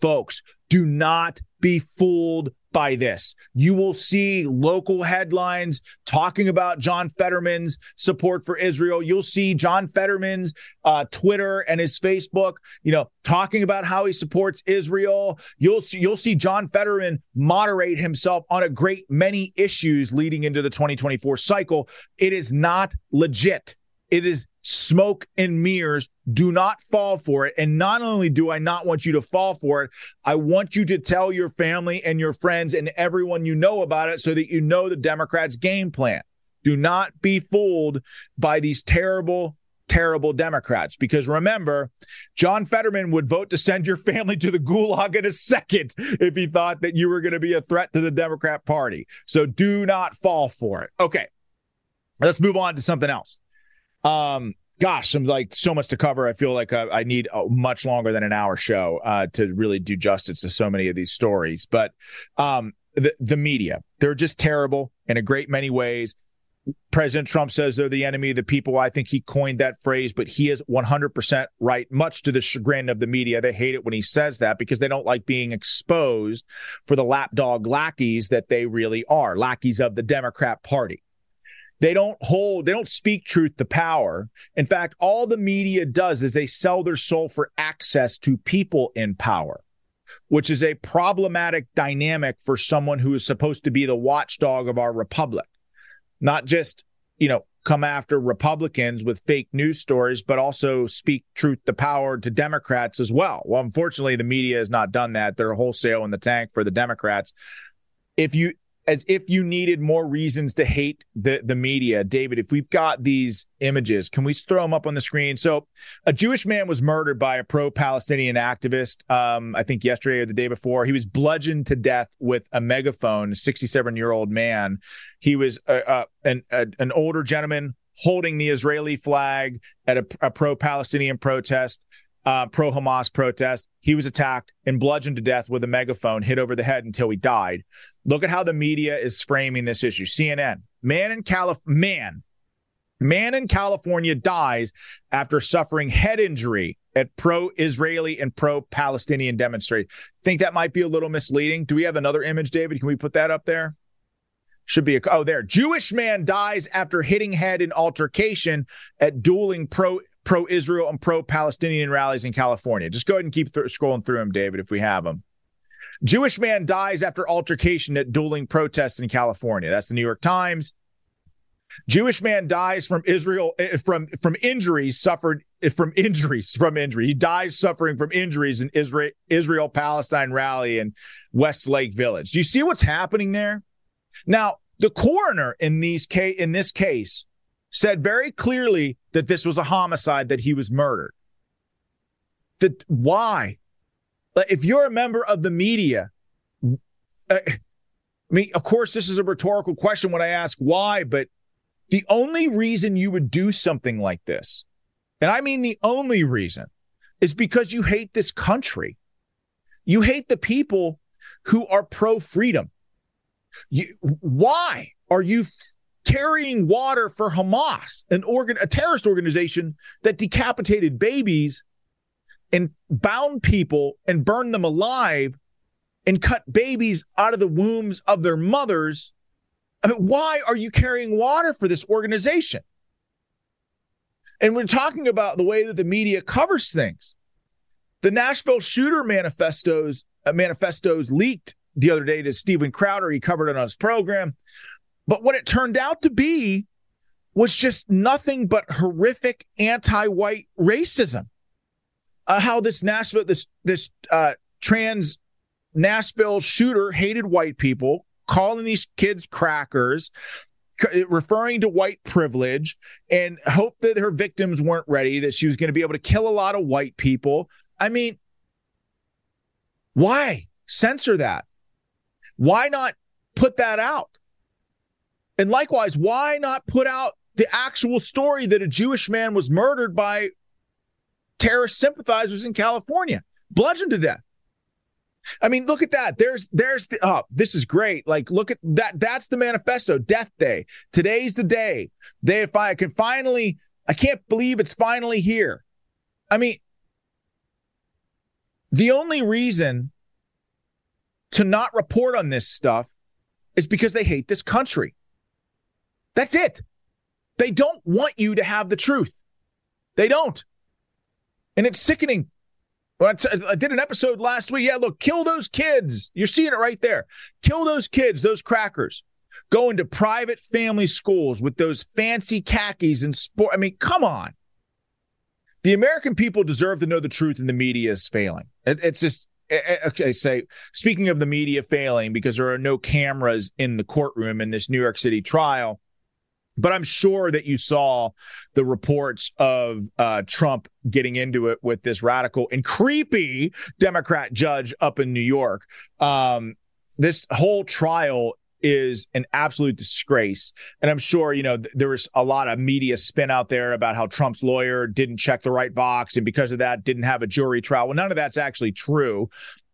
Speaker 2: Folks, do not be fooled by this. You will see local headlines talking about John Fetterman's support for Israel. You'll see John Fetterman's uh, Twitter and his Facebook, you know, talking about how he supports Israel. You'll see, you'll see John Fetterman moderate himself on a great many issues leading into the 2024 cycle. It is not legit. It is smoke and mirrors. Do not fall for it. And not only do I not want you to fall for it, I want you to tell your family and your friends and everyone you know about it so that you know the Democrats' game plan. Do not be fooled by these terrible, terrible Democrats. Because remember, John Fetterman would vote to send your family to the gulag in a second if he thought that you were going to be a threat to the Democrat Party. So do not fall for it. Okay. Let's move on to something else. Um, gosh, I'm like so much to cover. I feel like I, I need a much longer than an hour show uh, to really do justice to so many of these stories. But um, the the media, they're just terrible in a great many ways. President Trump says they're the enemy of the people. I think he coined that phrase, but he is 100% right, much to the chagrin of the media. They hate it when he says that because they don't like being exposed for the lapdog lackeys that they really are, lackeys of the Democrat Party. They don't hold, they don't speak truth to power. In fact, all the media does is they sell their soul for access to people in power, which is a problematic dynamic for someone who is supposed to be the watchdog of our republic not just, you know, come after Republicans with fake news stories, but also speak truth to power to Democrats as well. Well, unfortunately, the media has not done that. They're wholesale in the tank for the Democrats. If you as if you needed more reasons to hate the, the media. David, if we've got these images, can we throw them up on the screen? So, a Jewish man was murdered by a pro Palestinian activist, um, I think yesterday or the day before. He was bludgeoned to death with a megaphone, 67 year old man. He was uh, uh, an, a, an older gentleman holding the Israeli flag at a, a pro Palestinian protest uh, pro Hamas protest. He was attacked and bludgeoned to death with a megaphone, hit over the head until he died. Look at how the media is framing this issue. CNN, man in Calif- man, man in California dies after suffering head injury at pro-Israeli and pro-Palestinian demonstration. Think that might be a little misleading. Do we have another image, David? Can we put that up there? Should be a oh there. Jewish man dies after hitting head in altercation at dueling pro pro Israel and pro Palestinian rallies in California. Just go ahead and keep th- scrolling through them, David, if we have them. Jewish man dies after altercation at dueling protests in California. That's the New York Times. Jewish man dies from Israel eh, from from injuries suffered eh, from injuries from injury. He dies suffering from injuries in Israel Israel Palestine rally in Westlake Village. Do you see what's happening there? Now, the coroner in these in this case said very clearly that this was a homicide, that he was murdered. That why? If you're a member of the media, uh, I mean, of course, this is a rhetorical question when I ask why, but the only reason you would do something like this, and I mean the only reason, is because you hate this country. You hate the people who are pro freedom. Why are you carrying water for Hamas, an organ, a terrorist organization that decapitated babies and bound people and burned them alive and cut babies out of the wombs of their mothers. I mean, why are you carrying water for this organization? And we're talking about the way that the media covers things. The Nashville shooter manifestos uh, manifestos leaked the other day to Steven Crowder. He covered it on his program. But what it turned out to be was just nothing but horrific anti-white racism. Uh, how this Nashville, this this uh, trans Nashville shooter hated white people, calling these kids crackers, c- referring to white privilege, and hoped that her victims weren't ready, that she was going to be able to kill a lot of white people. I mean, why censor that? Why not put that out? And likewise, why not put out the actual story that a Jewish man was murdered by terrorist sympathizers in California, bludgeoned to death? I mean, look at that. There's there's the oh, this is great. Like, look at that. That's the manifesto. Death Day. Today's the day. They if I can finally, I can't believe it's finally here. I mean, the only reason to not report on this stuff is because they hate this country. That's it. They don't want you to have the truth. They don't. And it's sickening. I, did an episode last week. Yeah, look, kill those kids. You're seeing it right there. Kill those kids, those crackers. Go into private family schools with those fancy khakis and sport. I mean, come on. The American people deserve to know the truth, and the media is failing. It, it's just, eh, eh, I say, speaking of the media failing, because there are no cameras in the courtroom in this New York City trial but I'm sure that you saw the reports of uh, Trump getting into it with this radical and creepy Democrat judge up in New York. Um, this whole trial is an absolute disgrace. And I'm sure, you know, th- there was a lot of media spin out there about how Trump's lawyer didn't check the right box and because of that didn't have a jury trial. Well, none of that's actually true.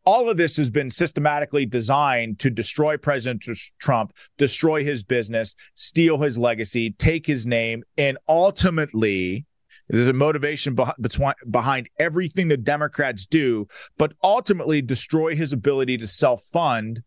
Speaker 2: All of this has been systematically designed to destroy President Trump, destroy his business, steal his legacy, take his name, and ultimately, the motivation behind everything the Democrats do, but ultimately destroy his ability to self fund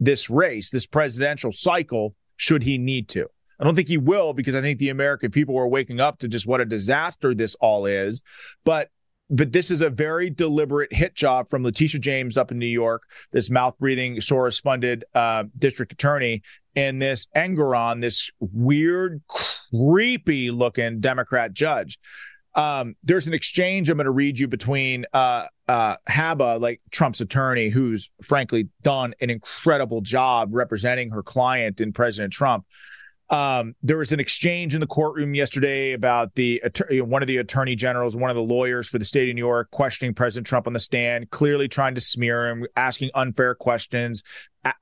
Speaker 2: this race, this presidential cycle, should he need to. I don't think he will because I think the American people are waking up to just what a disaster this all is. But but this is a very deliberate hit job from Letitia James up in New York, this mouth breathing Soros funded uh, district attorney, and this Engoron, this weird, creepy looking Democrat judge. Um, there's an exchange I'm going to read you between uh, uh, Habba, like Trump's attorney, who's frankly done an incredible job representing her client in President Trump. Um, there was an exchange in the courtroom yesterday about the one of the attorney generals, one of the lawyers for the state of New York, questioning President Trump on the stand, clearly trying to smear him, asking unfair questions,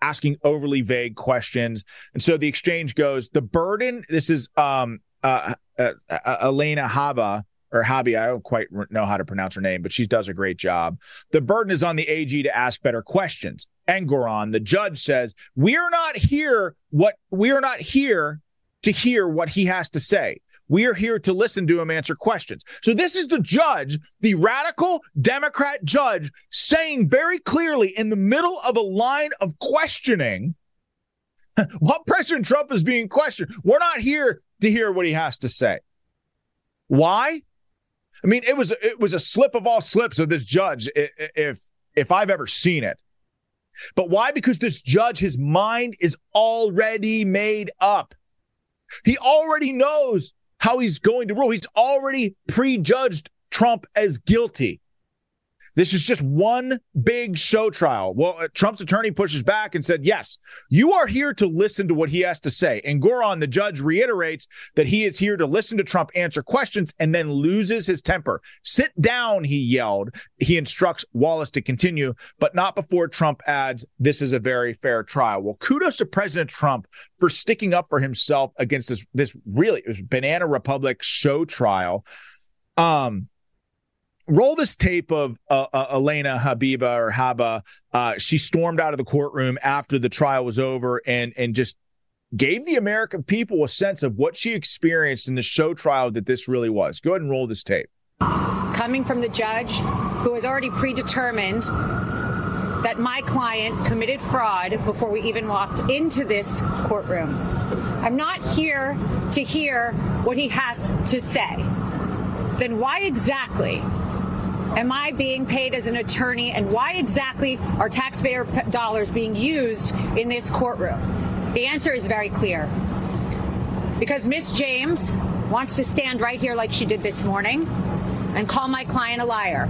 Speaker 2: asking overly vague questions. And so the exchange goes: the burden. This is um, uh, uh, uh, Elena Habba or Habi, I don't quite know how to pronounce her name, but she does a great job. The burden is on the AG to ask better questions. Engoron, the judge says, "We are not here what we are not here to hear what he has to say. We are here to listen to him answer questions." So this is the judge, the radical Democrat judge saying very clearly in the middle of a line of questioning what President Trump is being questioned. We're not here to hear what he has to say. Why? I mean, it was it was a slip of all slips of this judge, if if I've ever seen it. But why? Because this judge, his mind is already made up. He already knows how he's going to rule. He's already prejudged Trump as guilty. This is just one big show trial. Well, uh, Trump's attorney pushes back and said, Yes, you are here to listen to what he has to say. Engoron, the judge, reiterates that he is here to listen to Trump answer questions and then loses his temper. Sit down, he yelled. He instructs Wallace to continue, but not before Trump adds, This is a very fair trial. Well, kudos to President Trump for sticking up for himself against this, this really banana republic show trial. Um, roll this tape of uh, uh, Elena Habiba or Haba. Uh, she stormed out of the courtroom after the trial was over and and just gave the American people a sense of what she experienced in the show trial that this really was. Go ahead and roll this tape.
Speaker 7: Coming from the judge who has already predetermined that my client committed fraud before we even walked into this courtroom. I'm not here to hear what he has to say. Then why exactly am I being paid as an attorney and why exactly are taxpayer dollars being used in this courtroom? The answer is very clear. Because Miss James wants to stand right here like she did this morning and call my client a liar,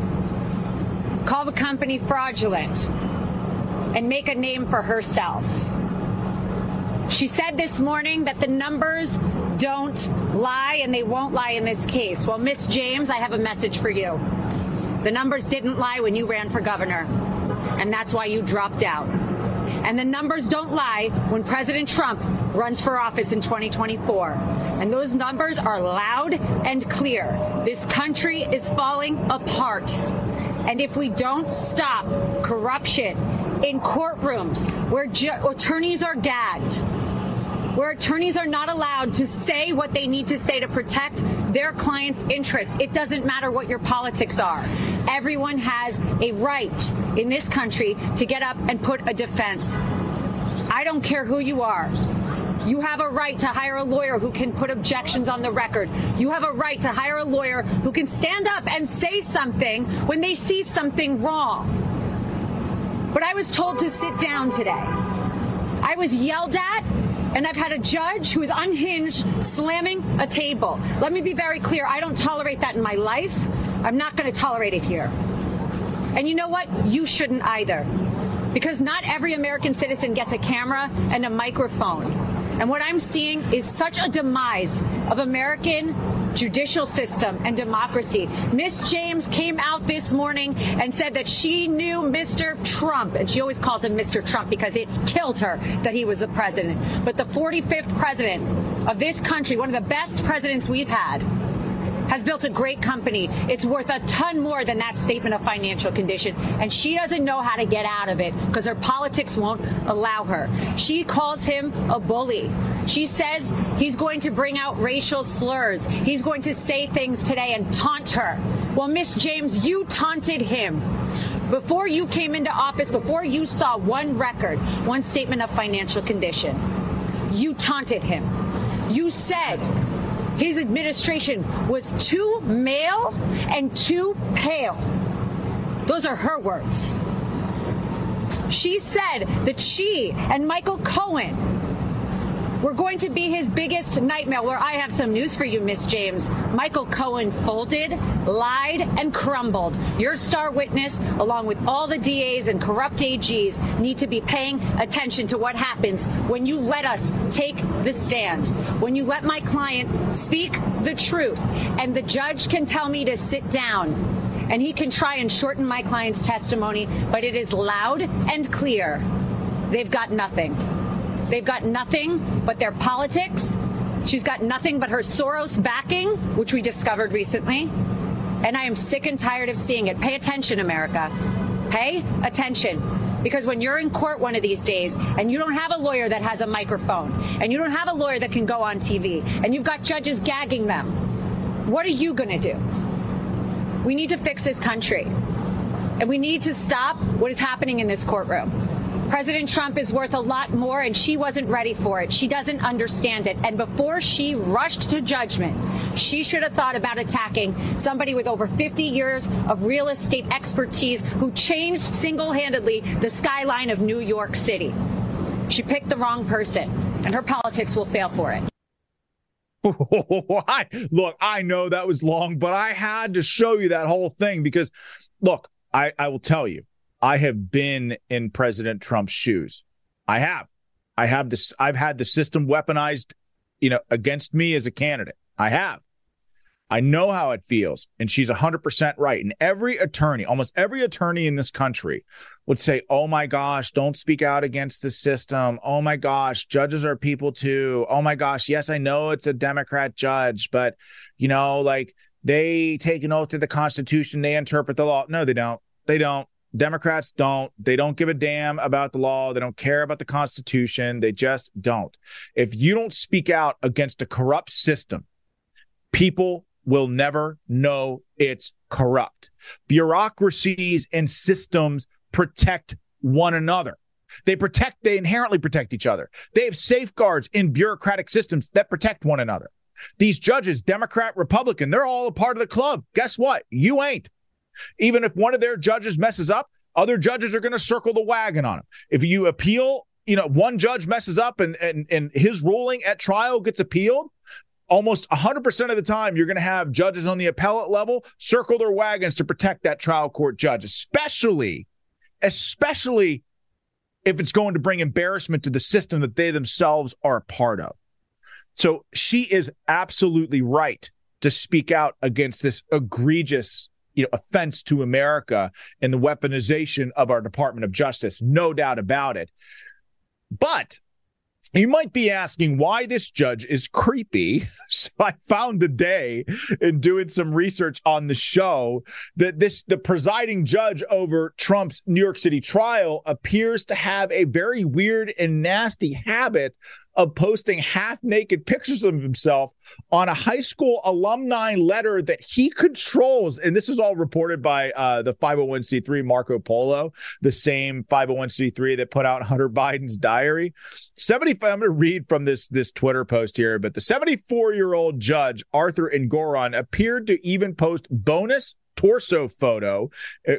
Speaker 7: call the company fraudulent, and make a name for herself. She said this morning that the numbers don't lie and they won't lie in this case. Well, Miss James, I have a message for you. The numbers didn't lie when you ran for governor, and that's why you dropped out. And the numbers don't lie when President Trump runs for office in 2024. And those numbers are loud and clear. This country is falling apart. And if we don't stop corruption in courtrooms where ju- attorneys are gagged, where attorneys are not allowed to say what they need to say to protect their clients' interests. It doesn't matter what your politics are. Everyone has a right in this country to get up and put a defense. I don't care who you are. You have a right to hire a lawyer who can put objections on the record. You have a right to hire a lawyer who can stand up and say something when they see something wrong. But I was told to sit down today. I was yelled at and I've had a judge who is unhinged slamming a table. Let me be very clear. I don't tolerate that in my life. I'm not going to tolerate it here. And you know what? You shouldn't either. Because not every American citizen gets a camera and a microphone. And what I'm seeing is such a demise of American judicial system and democracy. Miss James came out this morning and said that she knew Mr. Trump, and she always calls him Mr. Trump because it kills her that he was the president. But the 45th president of this country, one of the best presidents we've had, has built a great company. It's worth a ton more than that statement of financial condition. And she doesn't know how to get out of it because her politics won't allow her. She calls him a bully. She says he's going to bring out racial slurs. He's going to say things today and taunt her. Well, Miss James, you taunted him. Before you came into office, before you saw one record, one statement of financial condition, you taunted him. You said his administration was too male and too pale. Those are her words. She said that she and Michael Cohen were going to be his biggest nightmare. Where I have some news for you, Miss James. Michael Cohen folded, lied, and crumbled. Your star witness, along with all the DAs and corrupt AGs, need to be paying attention to what happens when you let us take the stand. When you let my client speak the truth, and the judge can tell me to sit down and he can try and shorten my client's testimony, but it is loud and clear. They've got nothing. They've got nothing but their politics. She's got nothing but her Soros backing, which we discovered recently. And I am sick and tired of seeing it. Pay attention, America. Pay attention. Because when you're in court one of these days and you don't have a lawyer that has a microphone and you don't have a lawyer that can go on TV and you've got judges gagging them, what are you going to do? We need to fix this country. And we need to stop what is happening in this courtroom. President Trump is worth a lot more, and she wasn't ready for it. She doesn't understand it. And before she rushed to judgment, she should have thought about attacking somebody with over 50 years of real estate expertise who changed single handedly the skyline of New York City. She picked the wrong person, and her politics will fail for it.
Speaker 2: Look, I know that was long, but I had to show you that whole thing because, look, I, I will tell you, I have been in President Trump's shoes. I have. I have this. I've had the system weaponized, you know, against me as a candidate. I have. I know how it feels. And she's 100% right. And every attorney, almost every attorney in this country would say, oh my gosh, don't speak out against the system. Oh my gosh, judges are people too. Oh my gosh, yes, I know it's a Democrat judge, but, you know, like they take an oath to the Constitution, they interpret the law. No, they don't. They don't. Democrats don't. They don't give a damn about the law. They don't care about the Constitution. They just don't. If you don't speak out against a corrupt system, people will never know it's corrupt. Bureaucracies and systems protect one another. They protect, they inherently protect each other. They have safeguards in bureaucratic systems that protect one another. These judges, Democrat, Republican, they're all a part of the club. Guess what? You ain't. Even if one of their judges messes up, other judges are going to circle the wagon on him. If you appeal, you know, one judge messes up and, and, and his ruling at trial gets appealed, almost 100% of the time you're going to have judges on the appellate level circle their wagons to protect that trial court judge, especially, especially if it's going to bring embarrassment to the system that they themselves are a part of. So she is absolutely right to speak out against this egregious you know offense to America and the weaponization of our Department of Justice, no doubt about it. But you might be asking why this judge is creepy. So I found today in doing some research on the show that this the presiding judge over Trump's New York City trial appears to have a very weird and nasty habit of posting half naked pictures of himself on a high school alumni letter that he controls. And this is all reported by uh, the 501c3 Marco Polo, the same 501c3 that put out Hunter Biden's diary. 70, I'm going to read from this, this Twitter post here, but the 74 year old judge, Arthur Engoron, appeared to even post bonus torso photo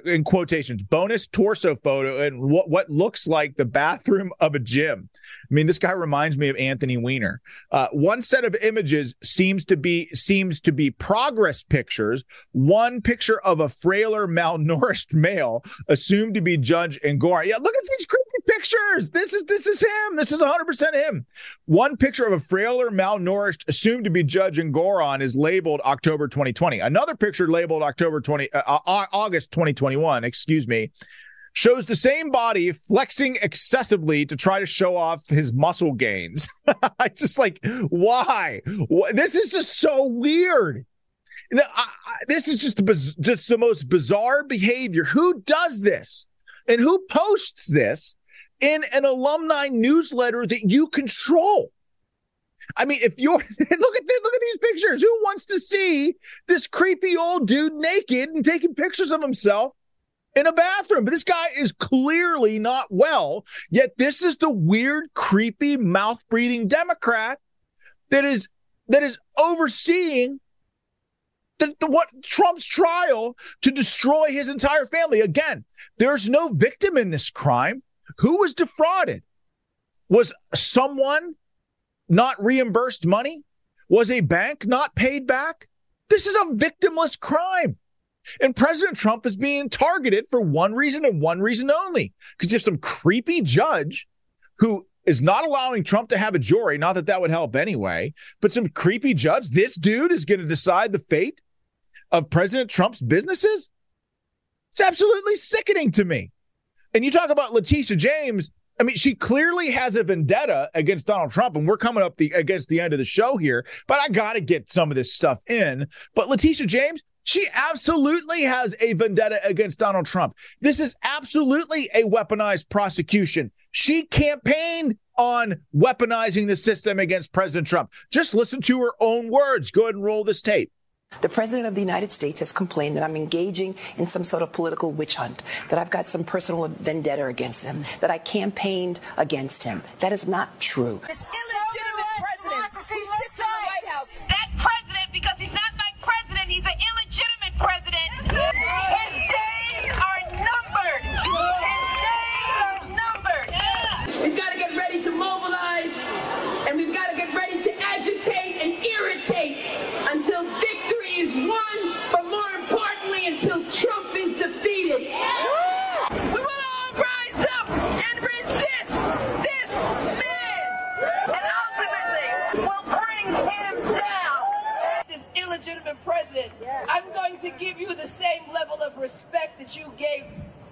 Speaker 2: in quotations bonus torso photo and what what looks like the bathroom of a gym. I mean this guy reminds me of anthony weiner. Uh, one set of images seems to be seems to be progress pictures. One picture of a frailer malnourished male assumed to be judge Engoron. yeah look at these pictures this is this is him this is 100% him one picture of a frailer malnourished assumed to be judge Engoron is labeled october 2020 another picture labeled october 20 uh, August 2021, excuse me, shows the same body flexing excessively to try to show off his muscle gains. I just like why? This is just so weird. I, I, this is just the, just the most bizarre behavior. Who does this? And who posts this in an alumni newsletter that you control? I mean, if you're look at this, look at these pictures. Who wants to see this creepy old dude naked and taking pictures of himself in a bathroom? But this guy is clearly not well. Yet this is the weird, creepy, mouth breathing Democrat that is that is overseeing the, the, what Trump's trial to destroy his entire family. Again, there's no victim in this crime. Who was defrauded? Was someone not reimbursed money? Was a bank not paid back? This is a victimless crime. And President Trump is being targeted for one reason and one reason only. Because you have some creepy judge who is not allowing Trump to have a jury, not that that would help anyway, but some creepy judge, this dude is going to decide the fate of President Trump's businesses? It's absolutely sickening to me. And you talk about Letitia James, I mean, she clearly has a vendetta against Donald Trump, and we're coming up the against the end of the show here. But I got to get some of this stuff in. But Letitia James, she absolutely has a vendetta against Donald Trump. This is absolutely a weaponized prosecution. She campaigned on weaponizing the system against President Trump. Just listen to her own words. Go ahead and roll this tape.
Speaker 8: The President of the United States has complained that I'm engaging in some sort of political witch hunt, that I've got some personal vendetta against him, that I campaigned against him. That is not true.
Speaker 9: Is won, but more importantly, until Trump is defeated. We will all rise up and resist this man.
Speaker 10: And ultimately, we'll bring him down.
Speaker 9: This illegitimate president, I'm going to give you the same level of respect that you gave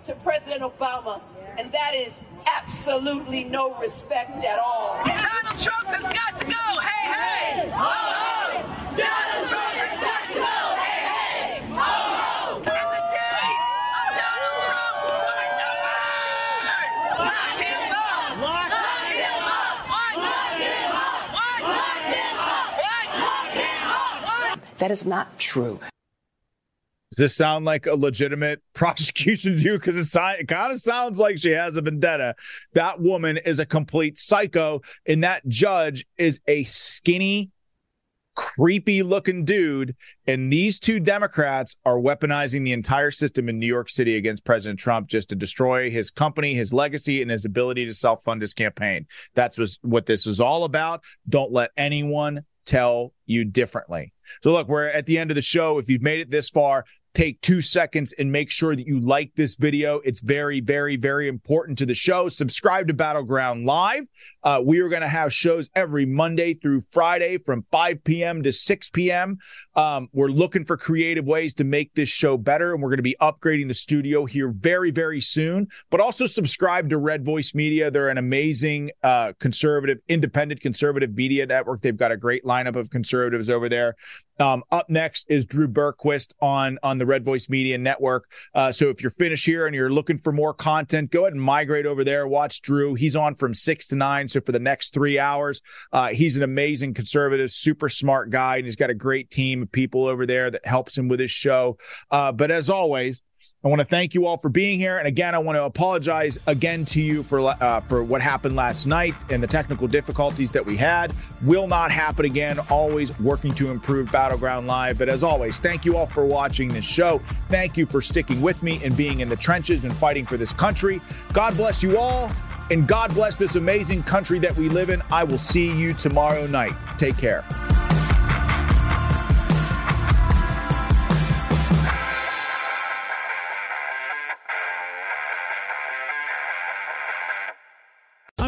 Speaker 9: to President Obama, and that is absolutely no respect at all.
Speaker 10: Donald Trump has got to go. Hey, hey. Ho, ho. Donald Trump has got to go. Hey, hey. Ho, ho. And the days of oh, Donald Trump are numbered. Lock him up. Lock him up. Lock him up. Lock him up. Lock him up.
Speaker 8: That is not true.
Speaker 2: This sound like a legitimate prosecution to you? Because it, it kind of sounds like she has a vendetta. That woman is a complete psycho, and that judge is a skinny, creepy looking dude. And these two Democrats are weaponizing the entire system in New York City against President Trump just to destroy his company, his legacy, and his ability to self fund his campaign. That's what this is all about. Don't let anyone tell you differently. So, look, we're at the end of the show. If you've made it this far, take two seconds and make sure that you like this video. It's very, very, very important to the show. Subscribe to Battleground Live. Uh, we are going to have shows every Monday through Friday from 5 p.m. to 6 p.m. Um, we're looking for creative ways to make this show better, and we're going to be upgrading the studio here very, very soon. But also subscribe to Red Voice Media. They're an amazing uh, conservative, independent conservative media network. They've got a great lineup of conservatives over there. Um, up next is Drew Berquist on on the Red Voice Media Network. Uh, so if you're finished here and you're looking for more content, go ahead and migrate over there. Watch Drew. He's on from six to nine. So for the next three hours, uh, he's an amazing conservative, super smart guy, and he's got a great team of people over there that helps him with his show. Uh, but as always, I want to thank you all for being here, and again, I want to apologize again to you for uh, for what happened last night and the technical difficulties that we had. Will not happen again. Always working to improve Battleground Live. But as always, thank you all for watching this show. Thank you for sticking with me and being in the trenches and fighting for this country. God bless you all, and God bless this amazing country that we live in. I will see you tomorrow night. Take care.